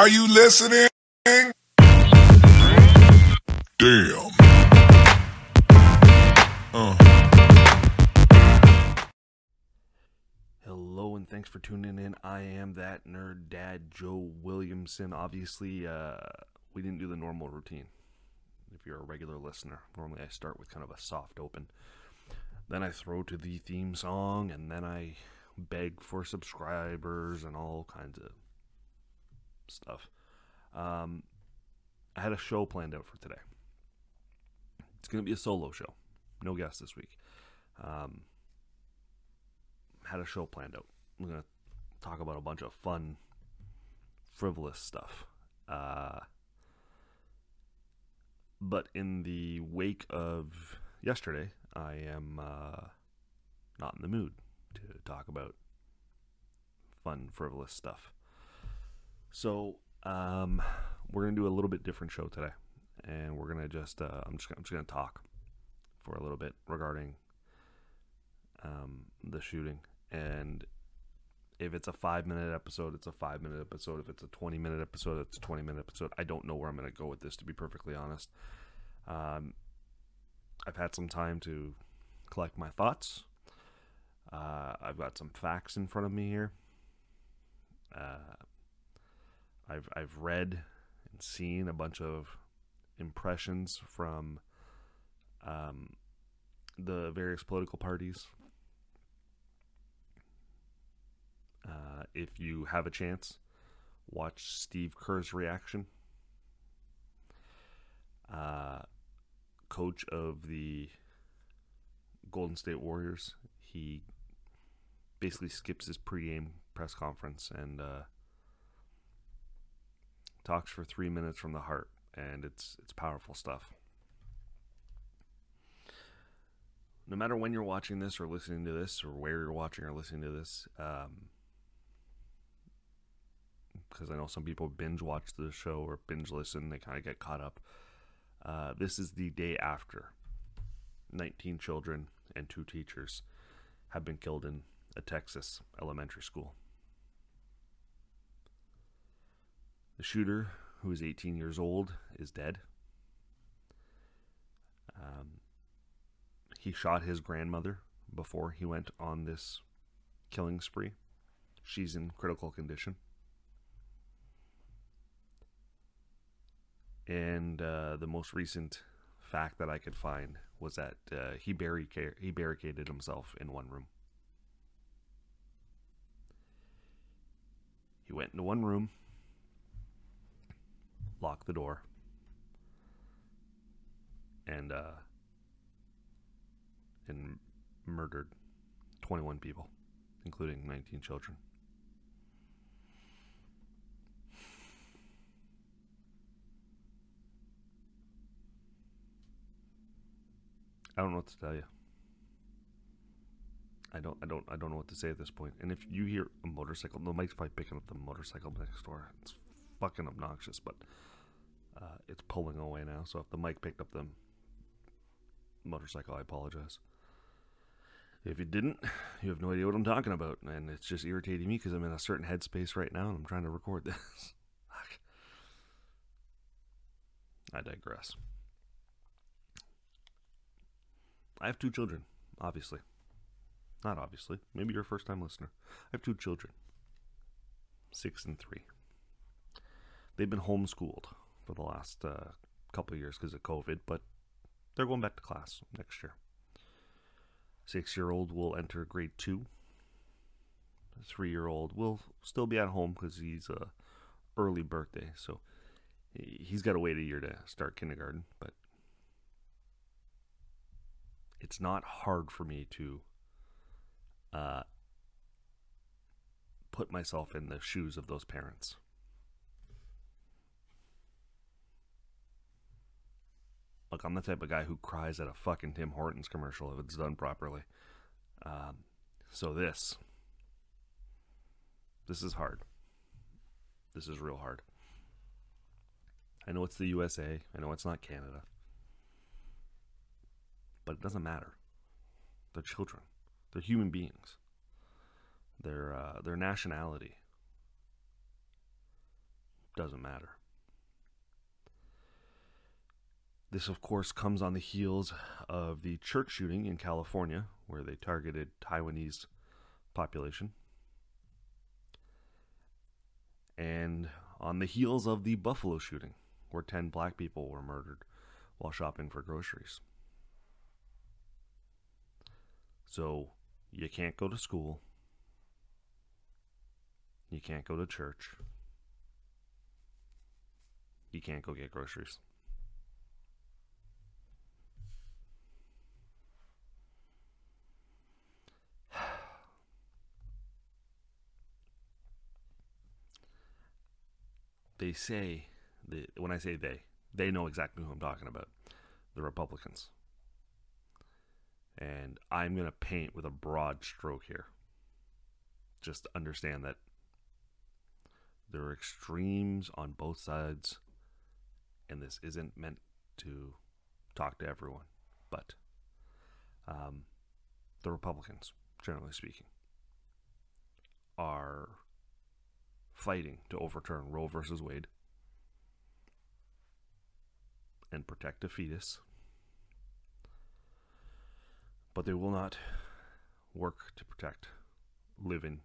Are you listening? Damn. Uh. Hello and thanks for tuning in. I am that nerd dad, Joe Williamson. Obviously, uh, we didn't do the normal routine. If you're a regular listener, normally I start with kind of a soft open. Then I throw to the theme song, and then I beg for subscribers and all kinds of stuff. Um, I had a show planned out for today. It's going to be a solo show. No guests this week. Um, had a show planned out. I'm going to talk about a bunch of fun, frivolous stuff. Uh, but in the wake of yesterday, I am uh, not in the mood to talk about fun, frivolous stuff. So, um, we're gonna do a little bit different show today, and we're gonna just uh, I'm just I'm just gonna talk for a little bit regarding um, the shooting, and if it's a five minute episode, it's a five minute episode. If it's a twenty minute episode, it's a twenty minute episode. I don't know where I'm gonna go with this, to be perfectly honest. Um, I've had some time to collect my thoughts. Uh, I've got some facts in front of me here. Uh, I've I've read and seen a bunch of impressions from um, the various political parties. Uh, if you have a chance, watch Steve Kerr's reaction. Uh, coach of the Golden State Warriors, he basically skips his pregame press conference and uh, talks for three minutes from the heart, and it's it's powerful stuff. No matter when you're watching this or listening to this, or where you're watching or listening to this, because um, I know some people binge watch the show or binge listen, they kind of get caught up. Uh, this is the day after 19 children and two teachers have been killed in a Texas elementary school. The shooter, who is 18 years old, is dead. Um, he shot his grandmother before he went on this killing spree. She's in critical condition. And uh, the most recent fact that I could find was that uh, he, barrica- he barricaded himself in one room. He went into one room, locked the door, and uh, and murdered 21 people, including 19 children. I don't know what to tell you. I don't, I don't, I don't know what to say at this point. And if you hear a motorcycle, the mic's probably picking up the motorcycle next door. It's fucking obnoxious, but uh, it's pulling away now. So if the mic picked up the motorcycle, I apologize. If you didn't, you have no idea what I'm talking about, and it's just irritating me because I'm in a certain headspace right now and I'm trying to record this. I digress. I have two children, obviously. Not obviously. Maybe you're a first time listener. I have two children, six and three. They've been homeschooled for the last uh, couple years because of COVID, but they're going back to class next year. Six year old will enter grade two. Three year old will still be at home because he's a early birthday, so he's got to wait a year to start kindergarten. But it's not hard for me to uh, put myself in the shoes of those parents. Look, I'm the type of guy who cries at a fucking Tim Hortons commercial if it's done properly. Um, so this, this is hard. This is real hard. I know it's the USA. I know it's not Canada. But it doesn't matter. They're children. They're human beings. Their uh, their nationality doesn't matter. This, of course, comes on the heels of the church shooting in California, where they targeted Taiwanese population. And on the heels of the Buffalo shooting, where 10 black people were murdered while shopping for groceries. So, you can't go to school. You can't go to church. You can't go get groceries. They say the, when I say they, they know exactly who I'm talking about. The Republicans. And I'm going to paint with a broad stroke here. Just understand that there are extremes on both sides, and this isn't meant to talk to everyone, but um, the Republicans, generally speaking, are fighting to overturn Roe versus Wade and protect a fetus, but they will not work to protect living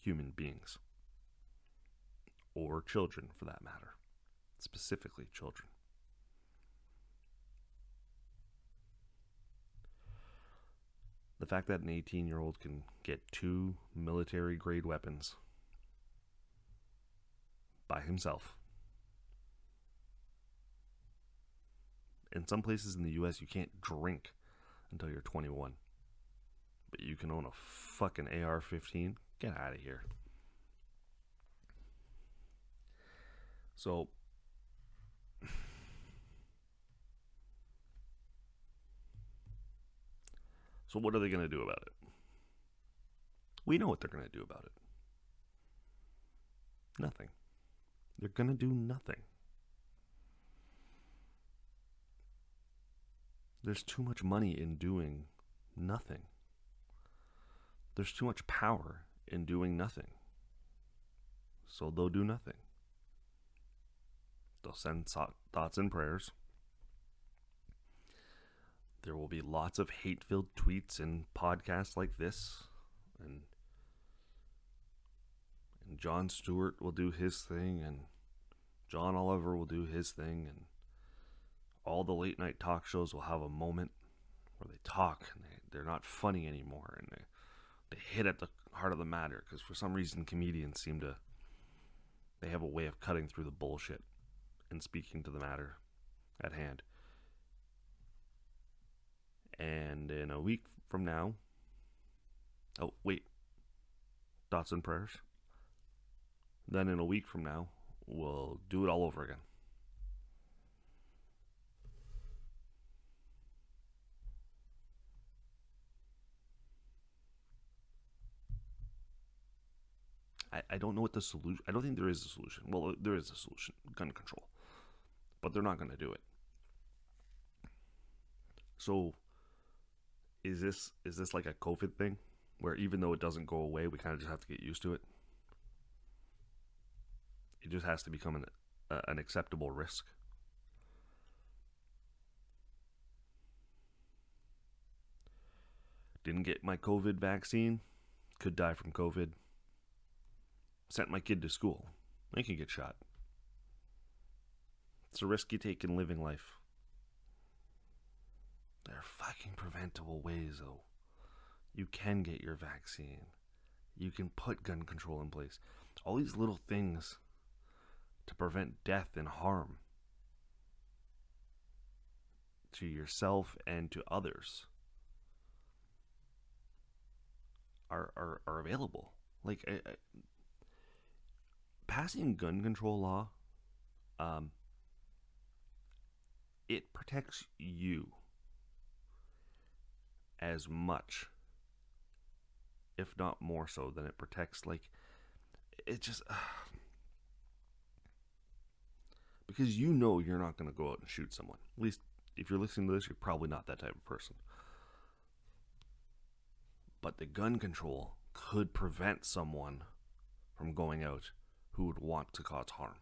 human beings or children for that matter, specifically children. The fact that an 18 year old can get two military grade weapons by himself. In some places in the US, you can't drink until you're 21. But you can own a fucking AR 15. Get out of here. So, so what are they going to do about it? We know what they're going to do about it. Nothing. They're going to do nothing. There's too much money in doing nothing. There's too much power in doing nothing. So they'll do nothing. They'll send thoughts and prayers. There will be lots of hate filled tweets and podcasts like this. And, Jon Stewart will do his thing. And John Oliver will do his thing. And all the late night talk shows will have a moment where they talk and they, they're not funny anymore. And they, they hit at the heart of the matter because for some reason comedians seem to they have a way of cutting through the bullshit and speaking to the matter at hand. And in a week from now, oh, wait, thoughts and prayers. Then in a week from now, we'll do it all over again. I, I don't know what the solution. I don't think there is a solution. Well, uh, there is a solution: gun control but they're not going to do it. So is this is this like a COVID thing where even though it doesn't go away, we kind of just have to get used to it? It just has to become an uh, an acceptable risk. Didn't get my COVID vaccine, could die from COVID. Sent my kid to school. They can get shot. It's a risk you take in living life. There are fucking preventable ways, though. You can get your vaccine. You can put gun control in place. All these little things to prevent death and harm to yourself and to others are, are, are available. Like, I, I, passing gun control law um, it protects you as much if not more so than it protects like it just uh, because you know you're not going to go out and shoot someone at least if you're listening to this you're probably not that type of person but the gun control could prevent someone from going out who would want to cause harm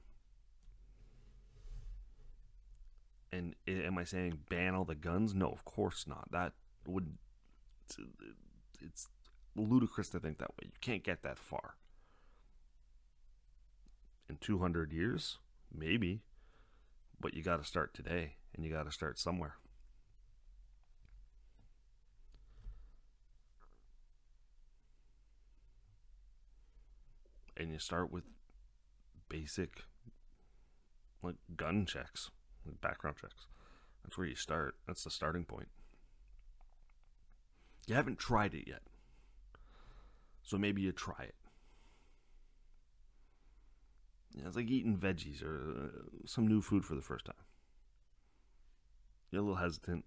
And am I saying ban all the guns? No, of course not. That would it's, ludicrous to think that way. You can't get that far. In 200 years, maybe, but you got to start today and you got to start somewhere. And you start with basic like gun checks, like background checks. That's where you start. That's the starting point. You haven't tried it yet. So maybe you try it. Yeah, it's like eating veggies or uh, some new food for the first time. You're a little hesitant.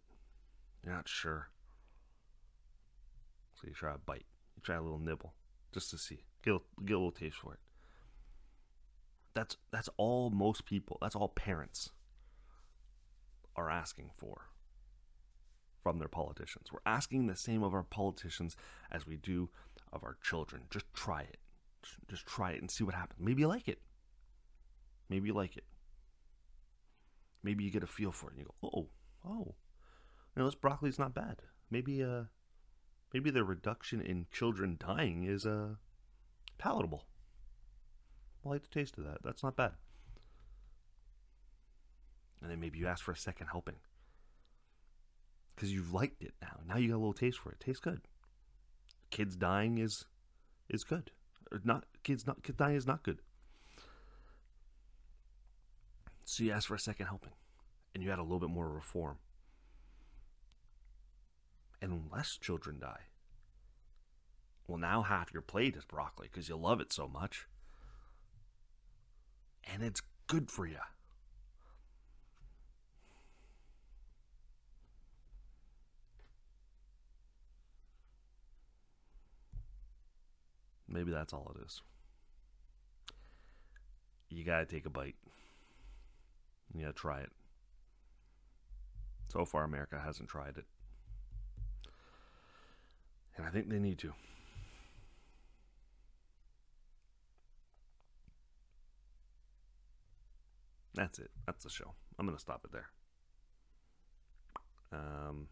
You're not sure. So you try a bite. You try a little nibble just to see. Get a, get a little taste for it. That's that's all most people, that's all parents are asking for from their politicians. We're asking the same of our politicians as we do of our children. Just try it. Just try it and see what happens. Maybe you like it. Maybe you like it. Maybe you get a feel for it and you go, oh, oh, you know, this broccoli's not bad. Maybe, uh, maybe the reduction in children dying is uh, palatable. I like the taste of that. That's not bad. And then maybe you ask for a second helping because you've liked it now. Now you got a little taste for it. tastes good. Kids dying is is good. Or not kids not kids dying is not good. So you ask for a second helping, and you add a little bit more reform, and less children die. Well, now half your plate is broccoli because you love it so much, and it's good for you. Maybe that's all it is. You gotta take a bite. Gotta try it. So far, America hasn't tried it. And I think they need to. That's it. That's the show. I'm going to stop it there. Um,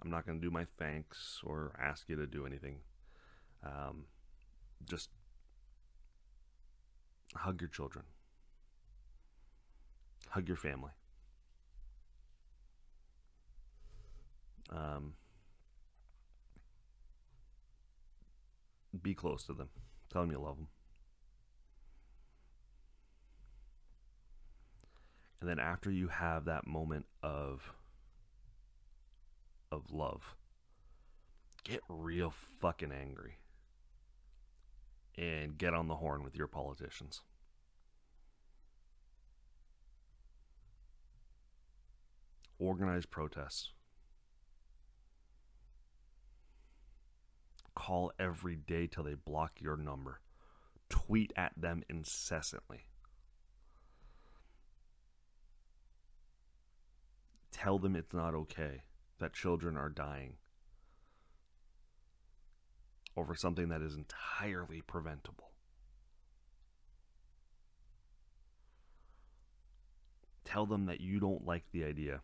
I'm not going to do my thanks or ask you to do anything. Um, just hug your children, hug your family. Um, be close to them. Tell them you love them. And then after you have that moment of of love, get real fucking angry and get on the horn with your politicians. Organize protests. Call every day till they block your number. Tweet at them incessantly. Tell them it's not okay that children are dying over something that is entirely preventable. Tell them that you don't like the idea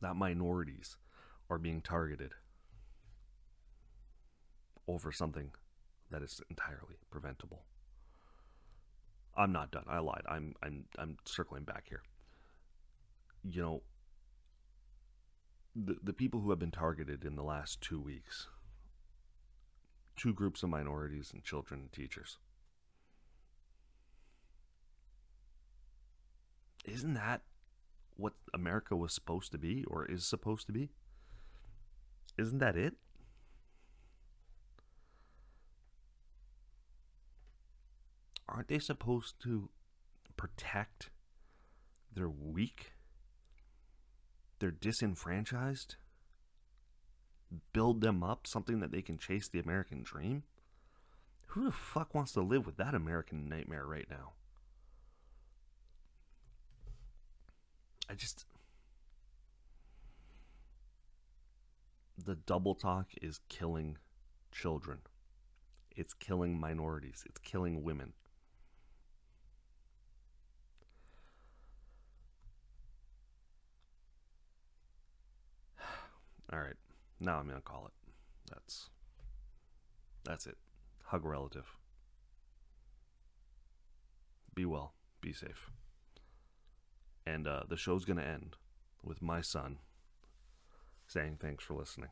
that minorities are being targeted over something that is entirely preventable. I'm not done. I lied. I'm I'm I'm circling back here. You know, the the people who have been targeted in the last 2 weeks two groups of minorities and children and teachers. Isn't that what America was supposed to be or is supposed to be? Isn't that it? Aren't they supposed to protect their weak? They're disenfranchised? build them up something that they can chase the American dream? Who the fuck wants to live with that American nightmare right now? I just the double talk is killing children. It's killing minorities. It's killing women. All right. Now I'm going to call it. That's That's it. Hug relative. Be well. Be safe. And uh, the show's gonna end with my son saying thanks for listening.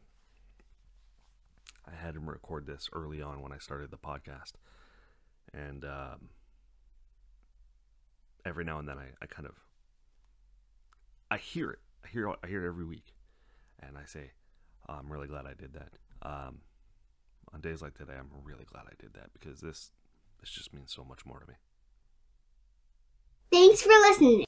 I had him record this early on when I started the podcast, and um, every now and then I, I kind of I hear it. I hear I hear it every week, and I say, oh, "I'm really glad I did that." Um, on days like today, I'm really glad I did that because this this just means so much more to me. Thanks for listening.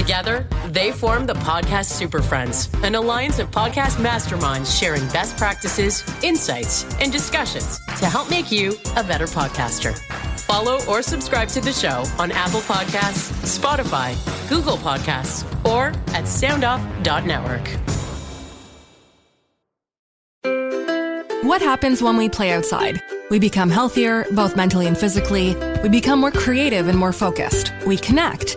Together, they form the Podcast Super Friends, an alliance of podcast masterminds sharing best practices, insights, and discussions to help make you a better podcaster. Follow or subscribe to the show on Apple Podcasts, Spotify, Google Podcasts, or at soundoff.network. What happens when we play outside? We become healthier, both mentally and physically. We become more creative and more focused. We connect